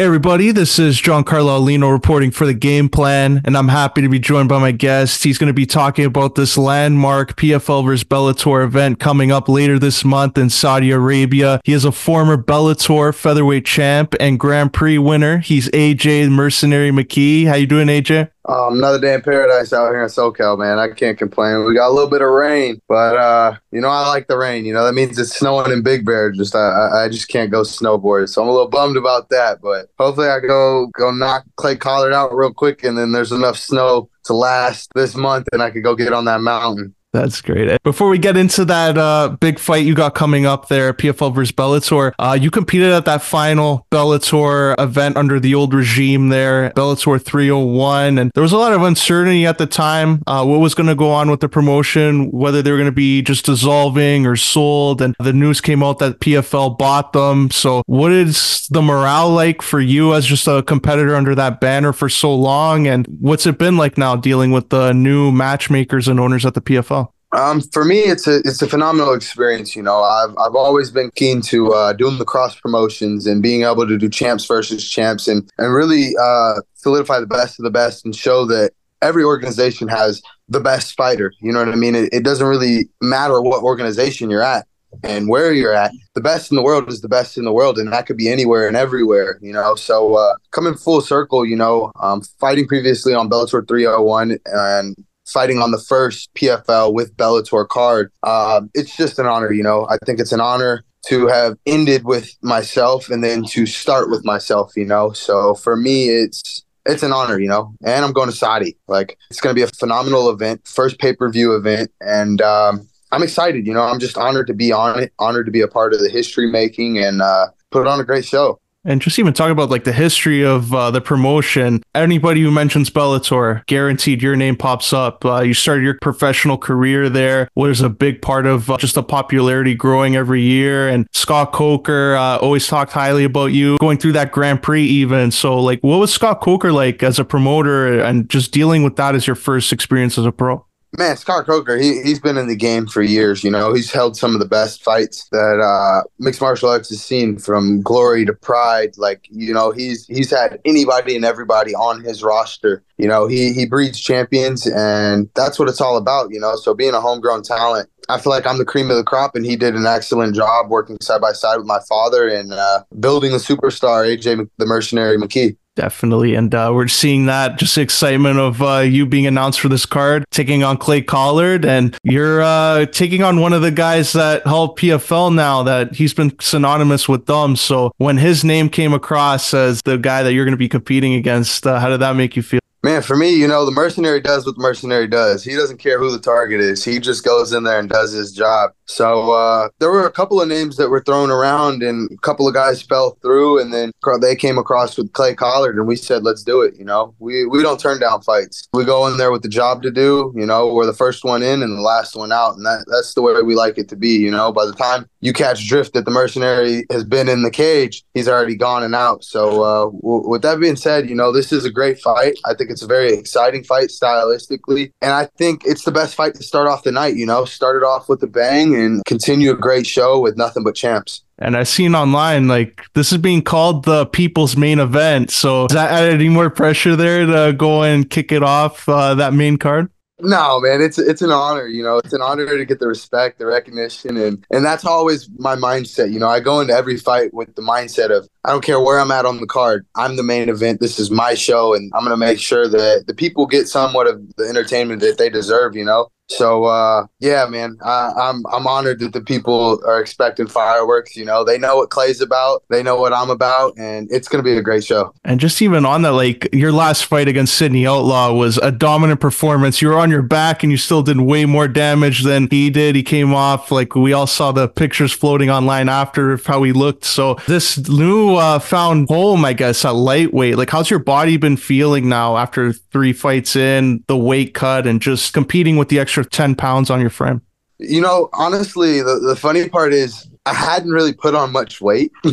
Hey everybody, this is Giancarlo Aulino reporting for the game plan, and I'm happy to be joined by my guest. He's going to be talking about this landmark PFL vs Bellator event coming up later this month in Saudi Arabia. He is a former Bellator featherweight champ and Grand Prix winner. He's AJ Mercenary McKee. How you doing, AJ? Um, another day in paradise out here in SoCal, man. I can't complain. We got a little bit of rain, but uh, you know I like the rain. You know that means it's snowing in Big Bear. Just I, I just can't go snowboard, so I'm a little bummed about that. But hopefully I go go knock Clay Collard out real quick, and then there's enough snow to last this month, and I could go get on that mountain. That's great. Before we get into that uh, big fight you got coming up there, PFL versus Bellator, uh, you competed at that final Bellator event under the old regime there, Bellator 301, and there was a lot of uncertainty at the time. Uh, what was going to go on with the promotion, whether they were going to be just dissolving or sold, and the news came out that PFL bought them. So, what is the morale like for you as just a competitor under that banner for so long, and what's it been like now dealing with the new matchmakers and owners at the PFL? Um, for me, it's a it's a phenomenal experience. You know, I've I've always been keen to uh, doing the cross promotions and being able to do champs versus champs and and really uh, solidify the best of the best and show that every organization has the best fighter. You know what I mean? It, it doesn't really matter what organization you're at and where you're at. The best in the world is the best in the world, and that could be anywhere and everywhere. You know, so uh, coming full circle, you know, um, fighting previously on Bellator 301 and fighting on the first PFL with Bellator card. Uh, it's just an honor, you know. I think it's an honor to have ended with myself and then to start with myself, you know. So for me, it's it's an honor, you know. And I'm going to Saudi. Like it's going to be a phenomenal event, first pay per view event, and um, I'm excited. You know, I'm just honored to be on it, honored to be a part of the history making, and uh, put on a great show. And just even talk about like the history of uh, the promotion. Anybody who mentions Bellator, guaranteed your name pops up. Uh, you started your professional career there. Was a big part of uh, just the popularity growing every year. And Scott Coker uh, always talked highly about you going through that Grand Prix even. So like, what was Scott Coker like as a promoter and just dealing with that as your first experience as a pro? Man, Scott Coker, he, he's been in the game for years. You know, he's held some of the best fights that uh, mixed martial arts has seen from glory to pride. Like, you know, he's he's had anybody and everybody on his roster. You know, he, he breeds champions, and that's what it's all about, you know. So being a homegrown talent, I feel like I'm the cream of the crop, and he did an excellent job working side by side with my father and uh, building a superstar, AJ the Mercenary McKee. Definitely. And uh, we're seeing that just excitement of uh, you being announced for this card, taking on Clay Collard. And you're uh, taking on one of the guys that helped PFL now that he's been synonymous with them. So when his name came across as the guy that you're going to be competing against, uh, how did that make you feel? Man, for me, you know, the mercenary does what the mercenary does. He doesn't care who the target is. He just goes in there and does his job. So uh, there were a couple of names that were thrown around, and a couple of guys fell through, and then they came across with Clay Collard, and we said, "Let's do it." You know, we we don't turn down fights. We go in there with the job to do. You know, we're the first one in and the last one out, and that that's the way we like it to be. You know, by the time you catch drift that the mercenary has been in the cage, he's already gone and out. So uh, w- with that being said, you know, this is a great fight. I think it's a very exciting fight stylistically, and I think it's the best fight to start off the night. You know, start it off with a bang and continue a great show with nothing but champs. And I've seen online like this is being called the people's main event. So is that add any more pressure there to go and kick it off uh, that main card? No, man, it's it's an honor. You know, it's an honor to get the respect, the recognition, and and that's always my mindset. You know, I go into every fight with the mindset of I don't care where I'm at on the card. I'm the main event. This is my show, and I'm gonna make sure that the people get somewhat of the entertainment that they deserve. You know, so uh, yeah, man, I, I'm I'm honored that the people are expecting fireworks. You know, they know what Clay's about, they know what I'm about, and it's gonna be a great show. And just even on that, like your last fight against Sydney Outlaw was a dominant performance. You were on your back, and you still did way more damage than he did. He came off like we all saw the pictures floating online after of how he looked. So this new uh, found home, I guess, at lightweight. Like, how's your body been feeling now after three fights in, the weight cut, and just competing with the extra extra 10 pounds on your frame? You know, honestly, the, the funny part is I hadn't really put on much weight. so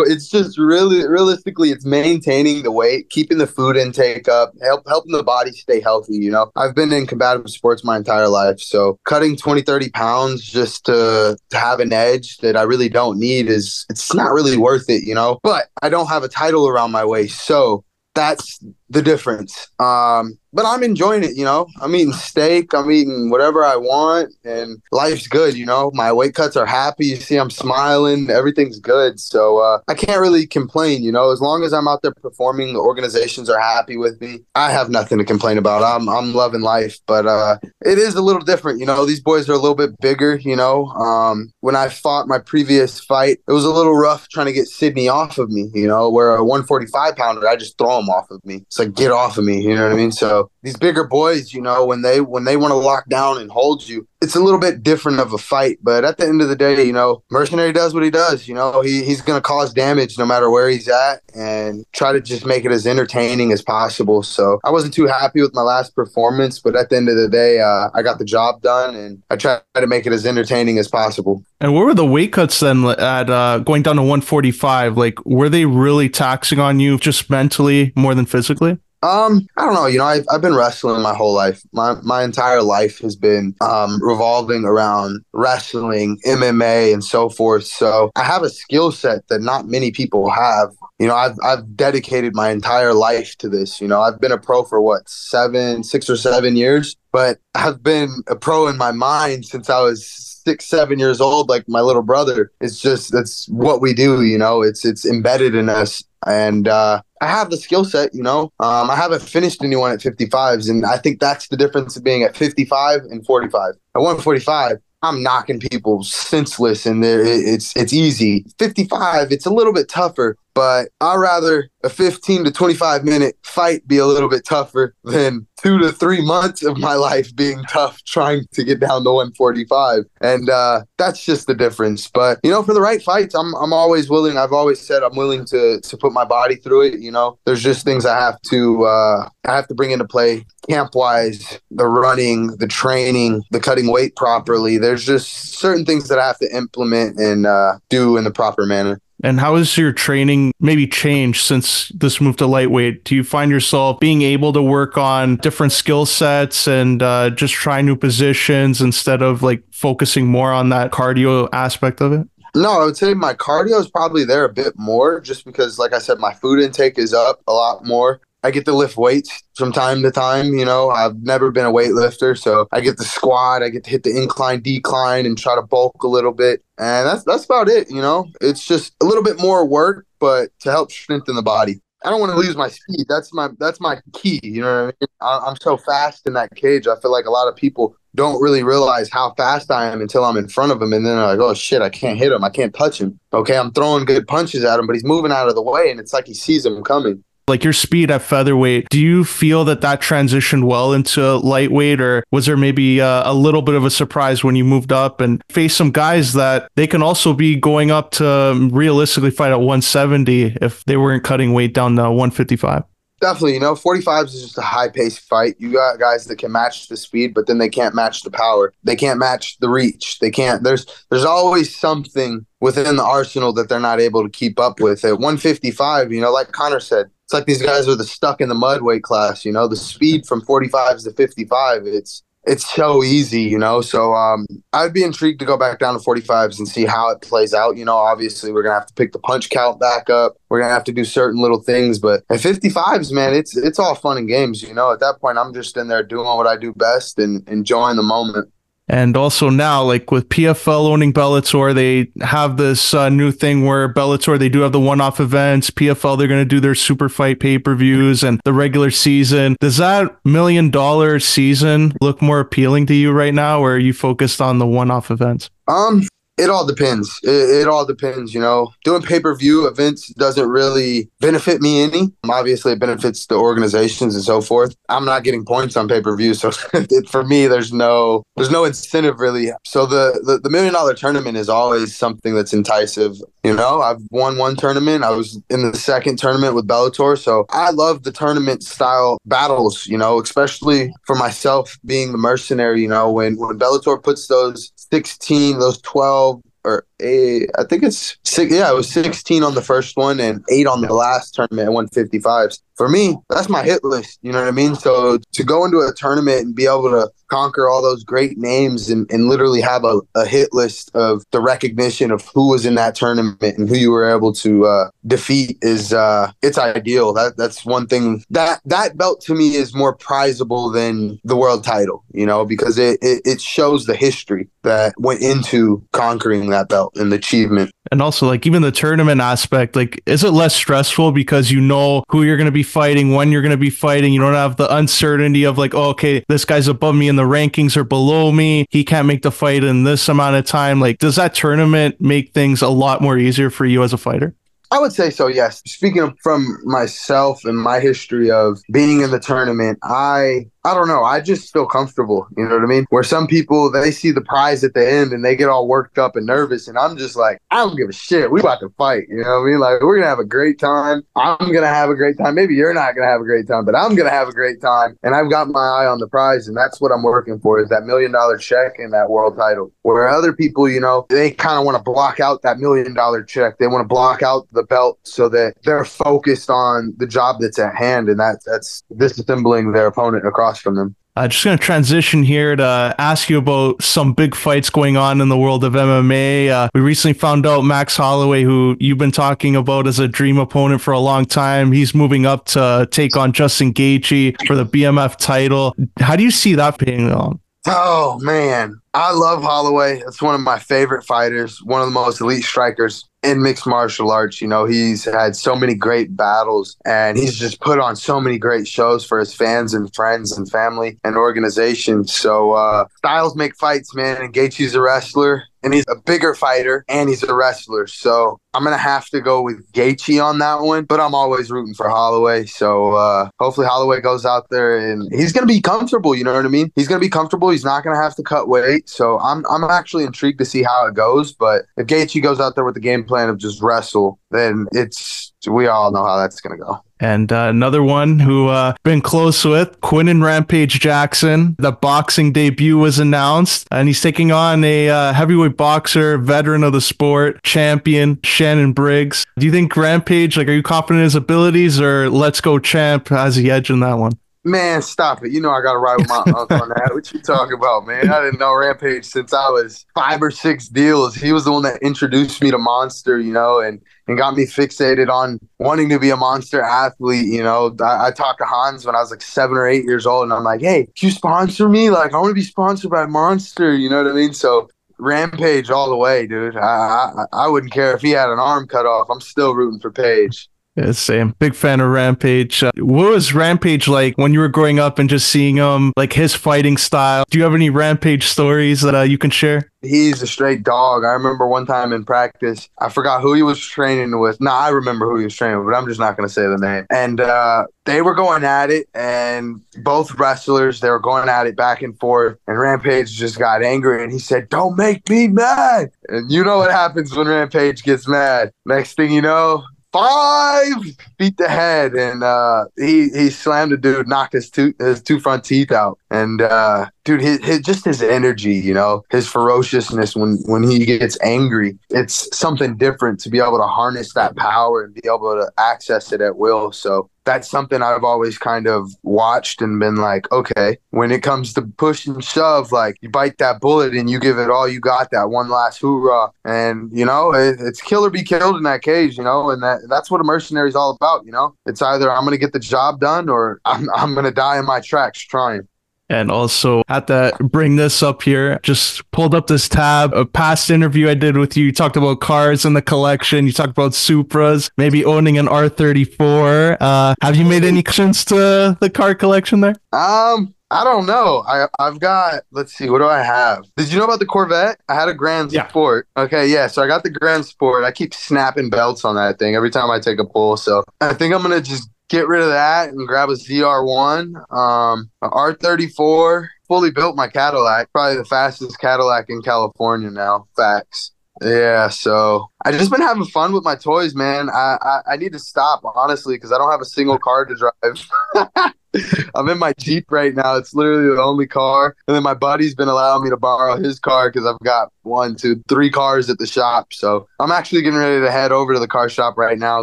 it's just really realistically it's maintaining the weight, keeping the food intake up, help helping the body stay healthy, you know. I've been in combative sports my entire life, so cutting 20 30 pounds just to, to have an edge that I really don't need is it's not really worth it, you know. But I don't have a title around my waist, so that's the difference. Um, but I'm enjoying it, you know. I'm eating steak, I'm eating whatever I want, and life's good, you know. My weight cuts are happy. You see, I'm smiling, everything's good. So uh, I can't really complain, you know. As long as I'm out there performing, the organizations are happy with me. I have nothing to complain about. I'm I'm loving life, but uh, it is a little different, you know. These boys are a little bit bigger, you know. Um, when I fought my previous fight, it was a little rough trying to get Sydney off of me, you know. Where a 145 pounder, I just throw him off of me. It's like get off of me, you know what I mean? So these bigger boys, you know, when they when they want to lock down and hold you, it's a little bit different of a fight. But at the end of the day, you know, mercenary does what he does. You know, he, he's going to cause damage no matter where he's at, and try to just make it as entertaining as possible. So I wasn't too happy with my last performance, but at the end of the day, uh, I got the job done, and I tried to make it as entertaining as possible. And what were the weight cuts then at uh, going down to 145? Like, were they really taxing on you just mentally more than physically? Um, I don't know. You know, I've, I've been wrestling my whole life. My my entire life has been um, revolving around wrestling, MMA, and so forth. So I have a skill set that not many people have. You know, I've I've dedicated my entire life to this. You know, I've been a pro for what seven, six or seven years, but I've been a pro in my mind since I was six, seven years old, like my little brother. It's just that's what we do, you know. It's it's embedded in us, and uh, I have the skill set, you know. Um, I haven't finished anyone at 55s, and I think that's the difference of being at 55 and 45. At 145, I'm knocking people senseless, and it's it's easy. 55, it's a little bit tougher, but I'd rather a 15 to 25 minute fight be a little bit tougher than two to three months of my life being tough trying to get down to 145. And uh, that's just the difference. But, you know, for the right fights, I'm, I'm always willing. I've always said I'm willing to, to put my body through it. You know, there's just things I have to, uh, I have to bring into play camp wise, the running, the training, the cutting weight properly. There's just certain things that I have to implement and uh, do in the proper manner. And how has your training maybe changed since this move to lightweight? Do you find yourself being able to work on different skill sets and uh, just try new positions instead of like focusing more on that cardio aspect of it? No, I would say my cardio is probably there a bit more just because, like I said, my food intake is up a lot more. I get to lift weights from time to time. You know, I've never been a weightlifter, so I get to squat, I get to hit the incline, decline, and try to bulk a little bit, and that's that's about it. You know, it's just a little bit more work, but to help strengthen the body. I don't want to lose my speed. That's my that's my key. You know what I mean? I, I'm so fast in that cage. I feel like a lot of people don't really realize how fast I am until I'm in front of him, and then they're like, "Oh shit, I can't hit him. I can't touch him." Okay, I'm throwing good punches at him, but he's moving out of the way, and it's like he sees him coming like your speed at featherweight do you feel that that transitioned well into lightweight? Or was there maybe uh, a little bit of a surprise when you moved up and faced some guys that they can also be going up to realistically fight at 170 if they weren't cutting weight down to 155 Definitely, you know, 45s is just a high paced fight. You got guys that can match the speed, but then they can't match the power. They can't match the reach. They can't. There's there's always something within the arsenal that they're not able to keep up with. At 155, you know, like Connor said, it's like these guys are the stuck in the mud weight class. You know, the speed from 45s to 55. It's it's so easy, you know. So um, I'd be intrigued to go back down to 45s and see how it plays out. You know, obviously we're gonna have to pick the punch count back up. We're gonna have to do certain little things, but at 55s, man, it's it's all fun and games. You know, at that point, I'm just in there doing what I do best and enjoying the moment. And also now, like with PFL owning Bellator, they have this uh, new thing where Bellator they do have the one-off events. PFL they're going to do their super fight pay-per-views and the regular season. Does that million-dollar season look more appealing to you right now, or are you focused on the one-off events? Um, it all depends. It, it, all depends, you know. Doing pay per view events doesn't really benefit me any. Obviously, it benefits the organizations and so forth. I'm not getting points on pay per view, so for me, there's no there's no incentive really. So the, the the million dollar tournament is always something that's enticing. You know, I've won one tournament. I was in the second tournament with Bellator, so I love the tournament style battles. You know, especially for myself being the mercenary. You know, when when Bellator puts those 16, those 12 or eight, I think it's six. Yeah, it was 16 on the first one and eight on the last tournament at 155s. For me, that's my hit list. You know what I mean? So to go into a tournament and be able to conquer all those great names and, and literally have a, a hit list of the recognition of who was in that tournament and who you were able to uh, defeat is uh, it's ideal. That that's one thing that that belt to me is more prizable than the world title. You know, because it, it, it shows the history that went into conquering that belt and achievement. And also, like even the tournament aspect, like is it less stressful because you know who you're going to be fighting, when you're going to be fighting? You don't have the uncertainty of like, oh, okay, this guy's above me in the rankings or below me. He can't make the fight in this amount of time. Like, does that tournament make things a lot more easier for you as a fighter? I would say so, yes. Speaking from myself and my history of being in the tournament, I I don't know. I just feel comfortable. You know what I mean? Where some people they see the prize at the end and they get all worked up and nervous, and I'm just like, I don't give a shit. We about to fight. You know what I mean? Like we're gonna have a great time. I'm gonna have a great time. Maybe you're not gonna have a great time, but I'm gonna have a great time. And I've got my eye on the prize, and that's what I'm working for is that million dollar check and that world title. Where other people, you know, they kind of want to block out that million dollar check. They want to block out the belt so that they're focused on the job that's at hand, and that that's disassembling their opponent across across from them. Uh, just going to transition here to ask you about some big fights going on in the world of MMA. Uh, we recently found out Max Holloway, who you've been talking about as a dream opponent for a long time, he's moving up to take on Justin Gaethje for the BMF title. How do you see that paying off? Oh man, I love Holloway. It's one of my favorite fighters, one of the most elite strikers in mixed martial arts. You know, he's had so many great battles and he's just put on so many great shows for his fans and friends and family and organizations. So uh styles make fights, man, and Gaethje's a wrestler and he's a bigger fighter and he's a wrestler. So I'm gonna have to go with Gaethje on that one, but I'm always rooting for Holloway. So uh, hopefully Holloway goes out there and he's gonna be comfortable. You know what I mean? He's gonna be comfortable. He's not gonna have to cut weight. So I'm I'm actually intrigued to see how it goes. But if Gaethje goes out there with the game plan of just wrestle, then it's we all know how that's gonna go. And uh, another one who uh, been close with Quinton Rampage Jackson. The boxing debut was announced, and he's taking on a uh, heavyweight boxer, veteran of the sport, champion Shannon Briggs. Do you think Rampage, like, are you confident in his abilities, or Let's Go Champ has the edge in that one? Man, stop it. You know I got to ride with my uncle on that. What you talking about, man? I didn't know Rampage since I was five or six deals. He was the one that introduced me to Monster, you know, and and got me fixated on wanting to be a monster athlete. You know, I, I, talked to Hans when I was like seven or eight years old, and I'm like, hey, can you sponsor me? Like, I want to be sponsored by Monster. You know what I mean? So Rampage all the way, dude. I, I, I wouldn't care if he had an arm cut off. I'm still rooting for Page. Yeah, same. Big fan of Rampage. Uh, what was Rampage like when you were growing up and just seeing him, like his fighting style? Do you have any Rampage stories that uh, you can share? He's a straight dog. I remember one time in practice, I forgot who he was training with. No, I remember who he was training with, but I'm just not going to say the name. And uh, they were going at it, and both wrestlers, they were going at it back and forth. And Rampage just got angry and he said, Don't make me mad. And you know what happens when Rampage gets mad. Next thing you know, five beat the head, and uh, he he slammed the dude, knocked his two his two front teeth out, and uh, dude, his, his just his energy, you know, his ferociousness when when he gets angry, it's something different to be able to harness that power and be able to access it at will. So that's something I've always kind of watched and been like, okay, when it comes to push and shove, like you bite that bullet and you give it all you got, that one last hoorah, and you know it, it's kill or be killed in that cage, you know, and that that's what a mercenary is all about, you know. It's either I'm gonna get the job done or I'm I'm gonna die in my tracks trying. And also had to bring this up here. Just pulled up this tab. A past interview I did with you. You talked about cars in the collection. You talked about Supras, maybe owning an R34. Uh, have you made any connections to the car collection there? Um, I don't know. I I've got let's see, what do I have? Did you know about the Corvette? I had a Grand yeah. Sport. Okay, yeah. So I got the Grand Sport. I keep snapping belts on that thing every time I take a pull. So I think I'm gonna just get rid of that and grab a ZR1, um, R34. Fully built my Cadillac, probably the fastest Cadillac in California now. Facts. Yeah, so I just been having fun with my toys, man. I I, I need to stop honestly because I don't have a single car to drive. I'm in my Jeep right now. It's literally the only car. And then my buddy's been allowing me to borrow his car because I've got one, two, three cars at the shop. So I'm actually getting ready to head over to the car shop right now,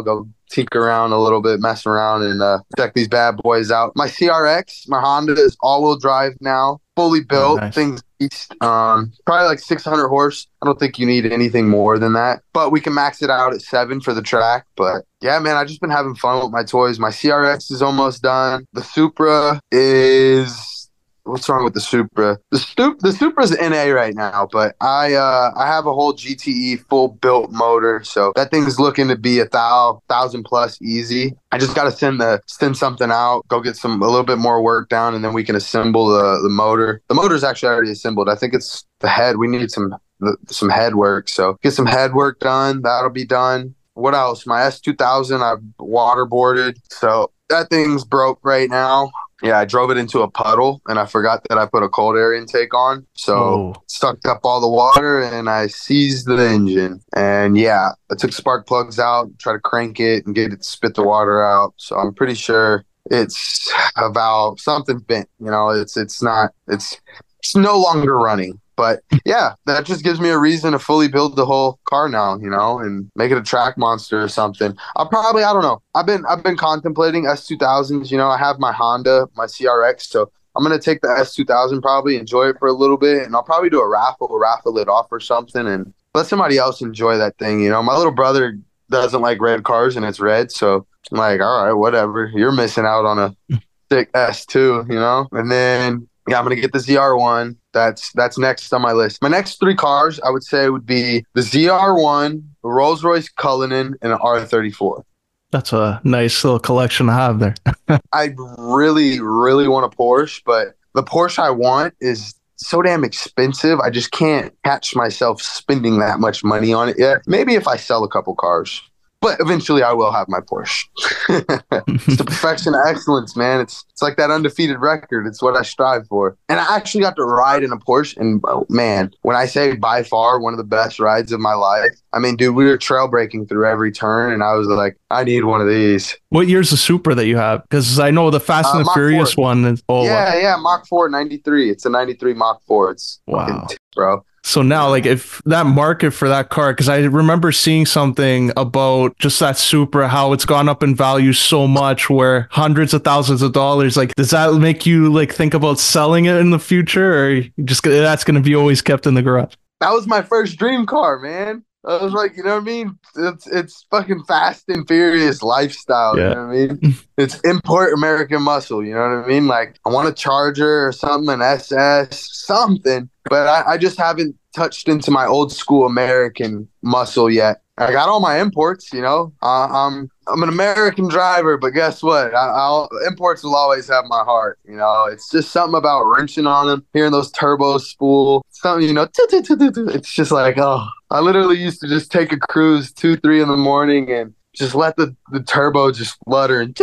go tinker around a little bit, mess around, and uh, check these bad boys out. My CRX, my Honda is all wheel drive now, fully built. Oh, nice. Things um, probably like 600 horse. I don't think you need anything more than that, but we can max it out at seven for the track. But yeah, man, I've just been having fun with my toys. My CRX is almost done. The Supra is what's wrong with the Supra? The Sup the Supra's NA right now, but I uh I have a whole GTE full built motor, so that thing's looking to be a thou thousand plus easy. I just got to send the send something out, go get some a little bit more work down, and then we can assemble the the motor. The motor's actually already assembled. I think it's the head. We need some some head work, so get some head work done. That'll be done. What else? My S2000 I waterboarded, so that thing's broke right now yeah, I drove it into a puddle and I forgot that I put a cold air intake on. So Whoa. sucked up all the water and I seized the engine. And yeah, I took spark plugs out, try to crank it and get it to spit the water out. So I'm pretty sure it's about something bent. You know, it's it's not it's it's no longer running. But yeah, that just gives me a reason to fully build the whole car now, you know, and make it a track monster or something. I'll probably I don't know. I've been I've been contemplating S two thousands. You know, I have my Honda, my CRX, so I'm gonna take the S two thousand probably enjoy it for a little bit, and I'll probably do a raffle, raffle it off or something, and let somebody else enjoy that thing. You know, my little brother doesn't like red cars and it's red, so I'm like, all right, whatever. You're missing out on a sick S two, you know. And then yeah, I'm gonna get the ZR1. That's that's next on my list. My next three cars, I would say, would be the ZR1, the Rolls Royce Cullinan, and an R34. That's a nice little collection to have there. I really, really want a Porsche, but the Porsche I want is so damn expensive. I just can't catch myself spending that much money on it yet. Maybe if I sell a couple cars but eventually I will have my Porsche. it's the perfection of excellence, man. It's it's like that undefeated record. It's what I strive for. And I actually got to ride in a Porsche, and oh, man, when I say by far one of the best rides of my life, I mean, dude, we were trail braking through every turn, and I was like, I need one of these. What year's the Supra that you have? Because I know the Fast uh, and the Mach Furious 4. one. Is, oh, yeah, yeah, Mark 4, 93. It's a 93 Mark 4. It's wow. bro. So now, like, if that market for that car, because I remember seeing something about just that Supra, how it's gone up in value so much, where hundreds of thousands of dollars. Like, does that make you like think about selling it in the future, or just that's going to be always kept in the garage? That was my first dream car, man. I was like, you know what I mean? It's it's fucking fast and furious lifestyle. Yeah. You know what I mean? it's import American muscle. You know what I mean? Like I want a Charger or something, an SS, something. But I, I just haven't touched into my old school American muscle yet. I got all my imports, you know. Uh, I'm I'm an American driver, but guess what? I, imports will always have my heart. You know, it's just something about wrenching on them, hearing those turbos spool, something you know. It's just like oh, I literally used to just take a cruise two, three in the morning and just let the, the turbo just flutter and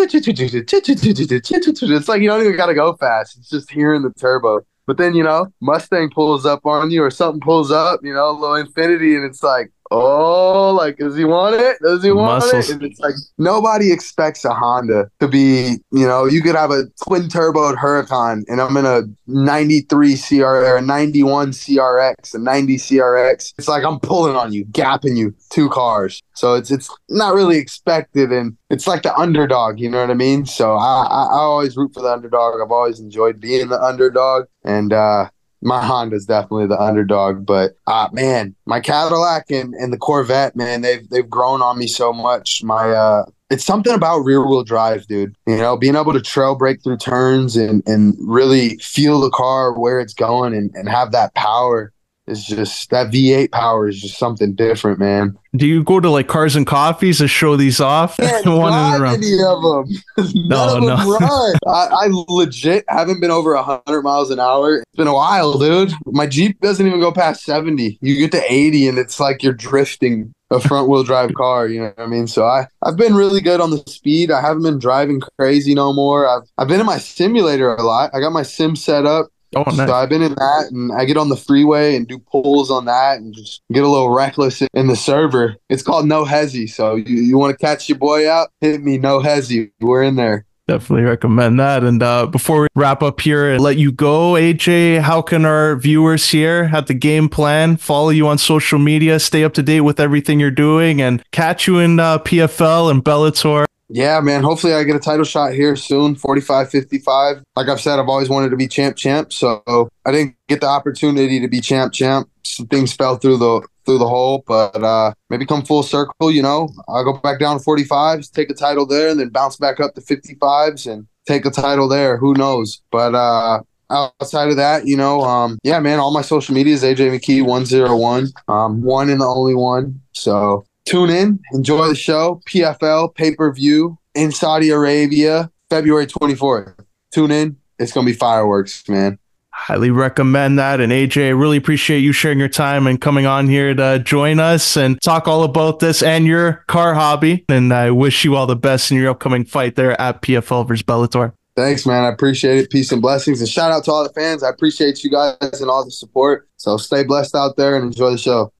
it's like you don't even gotta go fast. It's just hearing the turbo. But then, you know, Mustang pulls up on you or something pulls up, you know, low Infiniti, and it's like, oh, like, does he want it? Does he want Muscles. it? And it's like nobody expects a Honda to be, you know, you could have a twin turboed Huracan, and I'm in a 93 CR or a 91 CRX, a 90 CRX. It's like I'm pulling on you, gapping you, two cars. So it's it's not really expected, and it's like the underdog. You know what I mean? So I I, I always root for the underdog. I've always enjoyed being the underdog, and uh, my Honda's definitely the underdog, but uh man, my Cadillac and, and the Corvette, man, they've they've grown on me so much. My uh it's something about rear wheel drive, dude. You know, being able to trail brake through turns and, and really feel the car where it's going and, and have that power is just that V8 power is just something different, man. Do you go to like cars and coffees to show these off? Can't One any of them. no, of them no. I, I, legit haven't been over hundred miles an hour. It's been a while, dude. My Jeep doesn't even go past seventy. You get to eighty, and it's like you're drifting a front wheel drive car. You know what I mean? So I I've been really good on the speed. I haven't been driving crazy no more. I've I've been in my simulator a lot. I got my sim set up. Oh, nice. So I've been in that, and I get on the freeway and do pulls on that, and just get a little reckless in the server. It's called No Hezzy. So you, you want to catch your boy out? Hit me, No Hezzy. We're in there. Definitely recommend that. And uh, before we wrap up here and let you go, AJ, how can our viewers here at the game plan follow you on social media, stay up to date with everything you're doing, and catch you in uh, PFL and Bellator? Yeah, man. Hopefully, I get a title shot here soon. 45 55. Like I've said, I've always wanted to be champ, champ. So I didn't get the opportunity to be champ, champ. Some things fell through the through the hole, but uh, maybe come full circle. You know, I'll go back down to 45s, take a title there, and then bounce back up to 55s and take a title there. Who knows? But uh, outside of that, you know, um, yeah, man, all my social media is AJ McKee 101, um, one and the only one. So tune in, enjoy the show. PFL pay per view in Saudi Arabia, February 24th. Tune in. It's going to be fireworks, man. Highly recommend that. And AJ, really appreciate you sharing your time and coming on here to join us and talk all about this and your car hobby. And I wish you all the best in your upcoming fight there at PFL versus Bellator. Thanks, man. I appreciate it. Peace and blessings. And shout out to all the fans. I appreciate you guys and all the support. So stay blessed out there and enjoy the show.